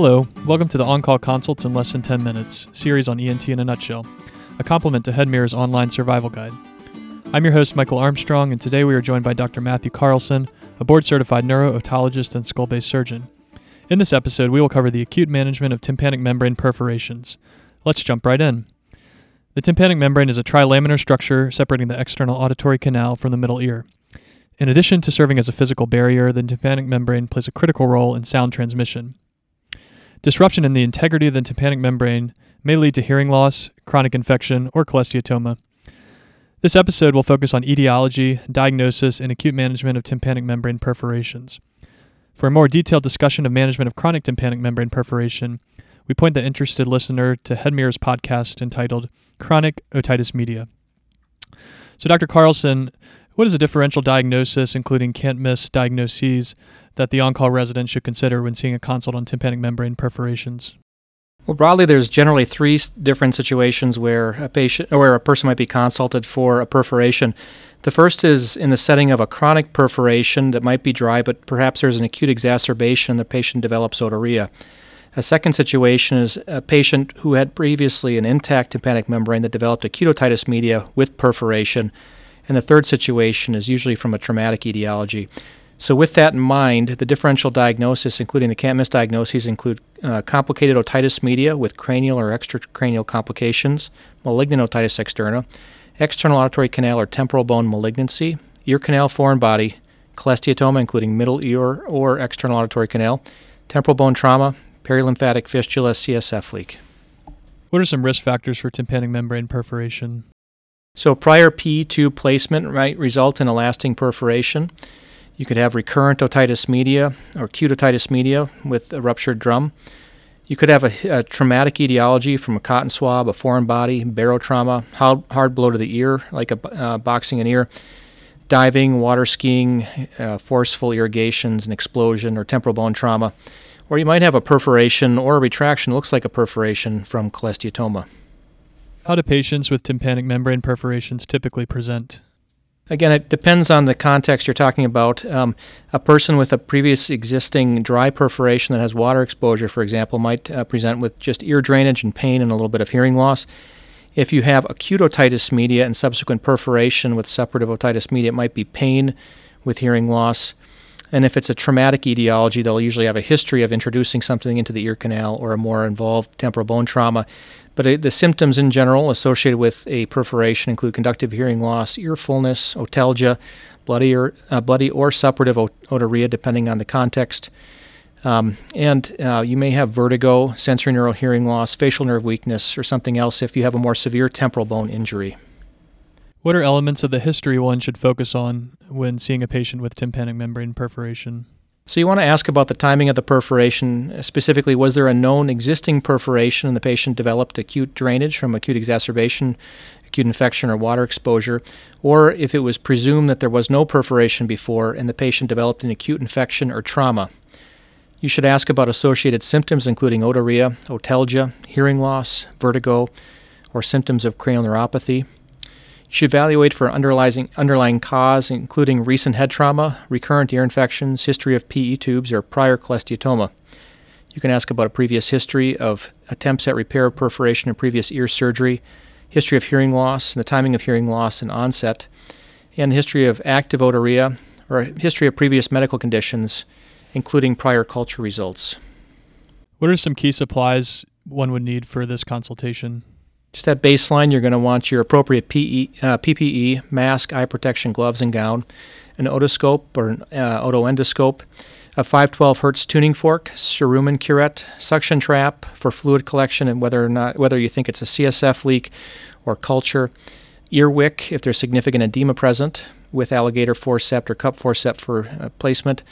Hello, welcome to the On Call Consults in Less Than 10 Minutes series on ENT in a nutshell, a complement to HeadMirror's online survival guide. I'm your host, Michael Armstrong, and today we are joined by Dr. Matthew Carlson, a board certified neuro-otologist and skull base surgeon. In this episode, we will cover the acute management of tympanic membrane perforations. Let's jump right in. The tympanic membrane is a trilaminar structure separating the external auditory canal from the middle ear. In addition to serving as a physical barrier, the tympanic membrane plays a critical role in sound transmission. Disruption in the integrity of the tympanic membrane may lead to hearing loss, chronic infection, or cholesteatoma. This episode will focus on etiology, diagnosis, and acute management of tympanic membrane perforations. For a more detailed discussion of management of chronic tympanic membrane perforation, we point the interested listener to HeadMirror's podcast entitled Chronic Otitis Media. So, Dr. Carlson, what is a differential diagnosis, including can't miss diagnoses, that the on call resident should consider when seeing a consult on tympanic membrane perforations? Well, broadly, there's generally three different situations where a patient or a person might be consulted for a perforation. The first is in the setting of a chronic perforation that might be dry, but perhaps there's an acute exacerbation and the patient develops otorrhea. A second situation is a patient who had previously an intact tympanic membrane that developed acute otitis media with perforation. And the third situation is usually from a traumatic etiology. So, with that in mind, the differential diagnosis, including the can't miss diagnoses, include uh, complicated otitis media with cranial or extracranial complications, malignant otitis externa, external auditory canal or temporal bone malignancy, ear canal foreign body, cholesteatoma, including middle ear or external auditory canal, temporal bone trauma, perilymphatic fistula, CSF leak. What are some risk factors for tympanic membrane perforation? So, prior PE tube placement might result in a lasting perforation. You could have recurrent otitis media or acute otitis media with a ruptured drum. You could have a, a traumatic etiology from a cotton swab, a foreign body, barotrauma, hard, hard blow to the ear, like a uh, boxing an ear, diving, water skiing, uh, forceful irrigations, an explosion, or temporal bone trauma. Or you might have a perforation or a retraction looks like a perforation from cholesteatoma. How do patients with tympanic membrane perforations typically present? Again, it depends on the context you're talking about. Um, a person with a previous existing dry perforation that has water exposure, for example, might uh, present with just ear drainage and pain and a little bit of hearing loss. If you have acute otitis media and subsequent perforation with suppurative otitis media, it might be pain with hearing loss. And if it's a traumatic etiology, they'll usually have a history of introducing something into the ear canal or a more involved temporal bone trauma. But uh, the symptoms in general associated with a perforation include conductive hearing loss, ear fullness, otalgia, bloody or, uh, bloody or suppurative otorrhea, depending on the context. Um, and uh, you may have vertigo, sensory neural hearing loss, facial nerve weakness, or something else if you have a more severe temporal bone injury. What are elements of the history one should focus on when seeing a patient with tympanic membrane perforation? So you want to ask about the timing of the perforation. Specifically, was there a known existing perforation and the patient developed acute drainage from acute exacerbation, acute infection, or water exposure? Or if it was presumed that there was no perforation before and the patient developed an acute infection or trauma? You should ask about associated symptoms including otorrhea, otalgia, hearing loss, vertigo, or symptoms of cranial neuropathy. Should evaluate for underlying, underlying cause, including recent head trauma, recurrent ear infections, history of PE tubes, or prior cholesteatoma. You can ask about a previous history of attempts at repair of perforation and previous ear surgery, history of hearing loss, and the timing of hearing loss and onset, and history of active otorrhea, or a history of previous medical conditions, including prior culture results. What are some key supplies one would need for this consultation? Just at baseline, you're going to want your appropriate PE, uh, PPE, mask, eye protection, gloves, and gown, an otoscope or an uh, otoendoscope, a 512 hertz tuning fork, cerumen curette, suction trap for fluid collection, and whether or not whether you think it's a CSF leak or culture, ear wick if there's significant edema present, with alligator forceps or cup forceps for uh, placement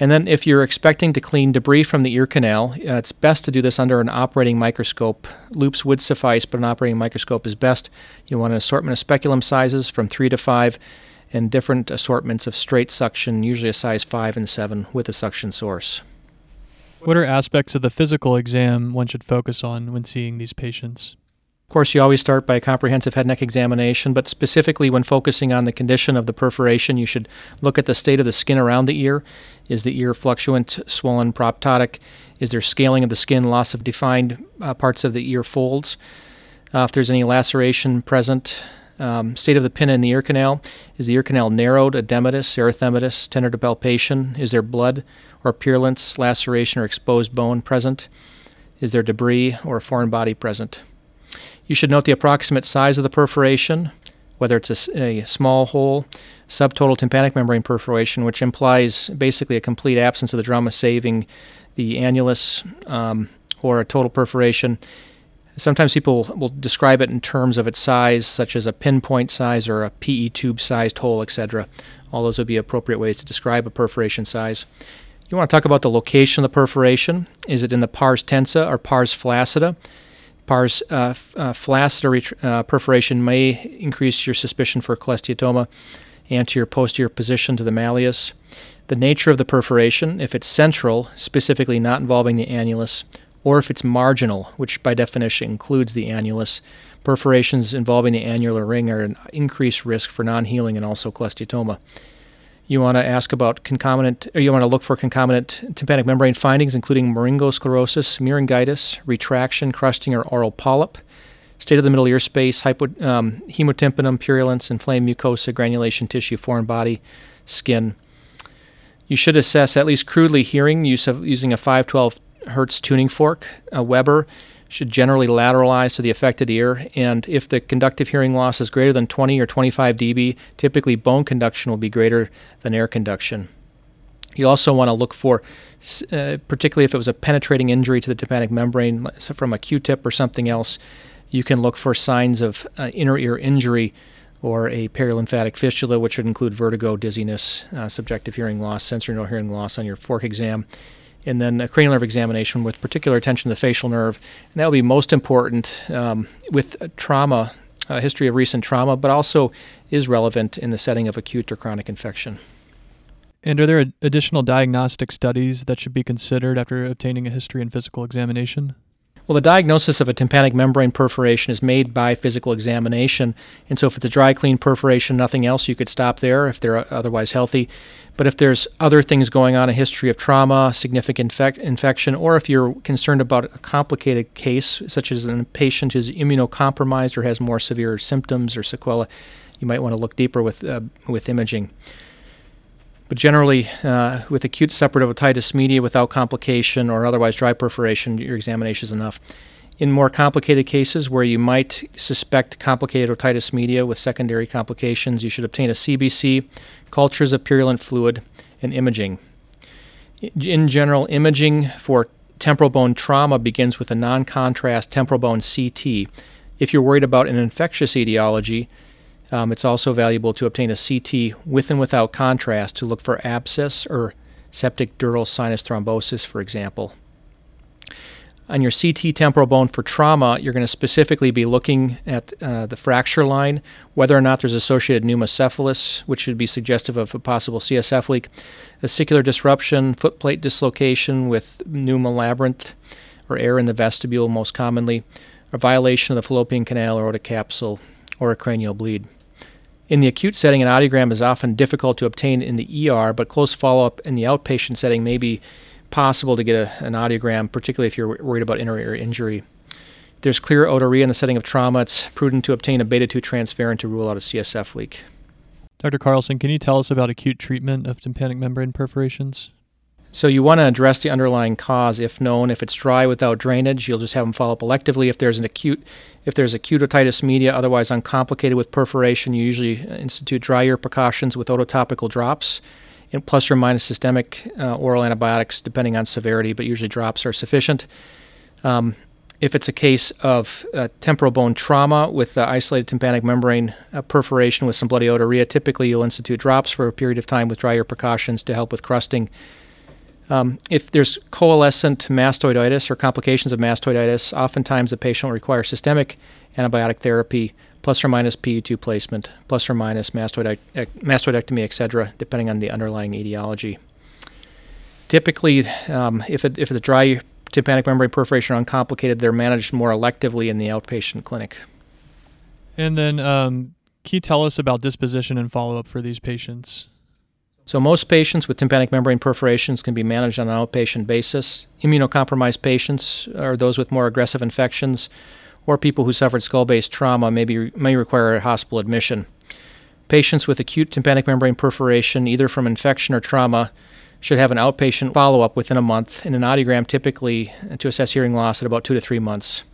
and then, if you're expecting to clean debris from the ear canal, uh, it's best to do this under an operating microscope. Loupes would suffice, but an operating microscope is best. You want an assortment of speculum sizes from 3 to 5 and different assortments of straight suction, usually a size 5 and 7 with a suction source. What are aspects of the physical exam one should focus on when seeing these patients? Course, you always start by a comprehensive head neck examination, but specifically when focusing on the condition of the perforation, you should look at the state of the skin around the ear. Is the ear fluctuant, swollen, proptotic? Is there scaling of the skin, loss of defined uh, parts of the ear folds? Uh, if there's any laceration present, um, state of the pinna in the ear canal. Is the ear canal narrowed, edematous, erythematous, tender to palpation? Is there blood or purulence, laceration, or exposed bone present? Is there debris or a foreign body present? You should note the approximate size of the perforation, whether it's a, a, small hole, subtotal tympanic membrane perforation, which implies basically a complete absence of the drum saving the annulus, um, or a total perforation. Sometimes people will describe it in terms of its size, such as a pinpoint size or a PE tube sized hole, etc. All those would be appropriate ways to describe a perforation size. You want to talk about the location of the perforation. Is it in the pars tensa or pars flaccida? Pars uh, uh, uh, perforation may increase your suspicion for cholesteatoma anterior posterior position to the malleus. The nature of the perforation, if it's central, specifically not involving the annulus, or if it's marginal, which by definition includes the annulus, perforations involving the annular ring are an increased risk for non healing and also cholesteatoma. You want to ask about concomitant, or you want to look for concomitant tympanic membrane findings, including myringosclerosis, myringitis, retraction, crusting, or aural polyp, state of the middle ear space, hypo, um, hemotympanum, purulence, inflamed mucosa, granulation tissue, foreign body, skin. You should assess at least crudely hearing use of, using a 512 hertz tuning fork. A Weber should generally lateralize to the affected ear, and if the conductive hearing loss is greater than 20 or 25 dB, typically bone conduction will be greater than air conduction. You also want to look for, uh, particularly if it was a penetrating injury to the tympanic membrane so from a Q-tip or something else, you can look for signs of uh, inner ear injury or a perilymphatic fistula, which would include vertigo, dizziness, uh, subjective hearing loss, sensorineural hearing loss on your fork exam and then a cranial nerve examination with particular attention to the facial nerve. And that will be most important um, with trauma, a history of recent trauma, but also is relevant in the setting of acute or chronic infection. And are there additional diagnostic studies that should be considered after obtaining a history and physical examination? Well, the diagnosis of a tympanic membrane perforation is made by physical examination. And so, if it's a dry, clean perforation, nothing else, you could stop there if they're otherwise healthy. But if there's other things going on, a history of trauma, significant infec- infection, or if you're concerned about a complicated case, such as a patient is immunocompromised or has more severe symptoms or sequelae, you might want to look deeper with, uh, with imaging. But generally, uh, with acute suppurative otitis media without complication or otherwise dry perforation, your examination is enough. In more complicated cases where you might suspect complicated otitis media with secondary complications, you should obtain a CBC, cultures of purulent fluid, and imaging. In general, imaging for temporal bone trauma begins with a non contrast temporal bone CT. If you're worried about an infectious etiology, um, it's also valuable to obtain a CT with and without contrast to look for abscess or septic dural sinus thrombosis, for example. On your CT temporal bone for trauma, you're going to specifically be looking at uh, the fracture line, whether or not there's associated pneumocephalus, which should be suggestive of a possible CSF leak, ossicular disruption, foot plate dislocation with pneumolabyrinth or air in the vestibule, most commonly, a violation of the fallopian canal or otic capsule, or a cranial bleed. In the acute setting, an audiogram is often difficult to obtain in the ER, but close follow up in the outpatient setting may be possible to get a, an audiogram, particularly if you're worried about inner ear injury. If there's clear otorrhea in the setting of trauma, it's prudent to obtain a beta 2 transferrin to rule out a CSF leak. Dr. Carlson, can you tell us about acute treatment of tympanic membrane perforations? So you want to address the underlying cause if known. If it's dry without drainage, you'll just have them follow up electively. If there's an acute, if there's acute otitis media, otherwise uncomplicated with perforation, you usually institute dry ear precautions with ototopical drops, plus or minus systemic uh, oral antibiotics depending on severity, but usually drops are sufficient. Um, if it's a case of uh, temporal bone trauma with uh, isolated tympanic membrane uh, perforation with some bloody otorrhea, typically you'll institute drops for a period of time with dry ear precautions to help with crusting um, if there's coalescent mastoiditis or complications of mastoiditis, oftentimes the patient will require systemic antibiotic therapy, plus or minus PE tube placement, plus or minus mastoid- mastoidectomy, etc., depending on the underlying etiology. Typically, um, if, it, if it's a dry tympanic membrane perforation uncomplicated, they're managed more electively in the outpatient clinic. And then, um, can you tell us about disposition and follow up for these patients? So, most patients with tympanic membrane perforations can be managed on an outpatient basis. Immunocompromised patients or those with more aggressive infections or people who suffered skull base trauma may, be, may require a hospital admission. Patients with acute tympanic membrane perforation, either from infection or trauma, should have an outpatient follow up within a month and an audiogram typically to assess hearing loss at about two to three months.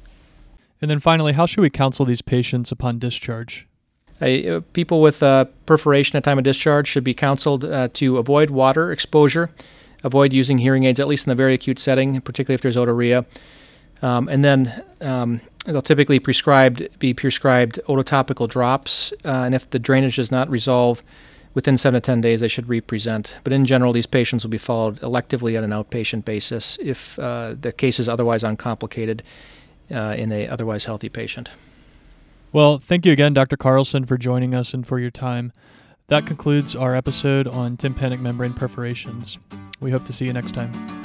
And then finally, how should we counsel these patients upon discharge? Uh, people with uh, perforation at time of discharge should be counseled uh, to avoid water exposure, avoid using hearing aids, at least in the very acute setting, particularly if there's otorrhea. Um, and then um, they'll typically prescribed be prescribed ototopical drops, uh, and if the drainage does not resolve within seven to ten days, they should represent. But in general, these patients will be followed electively on an outpatient basis if uh, the case is otherwise uncomplicated uh, in a otherwise healthy patient. Well, thank you again, Dr. Carlson, for joining us and for your time. That concludes our episode on tympanic membrane perforations. We hope to see you next time.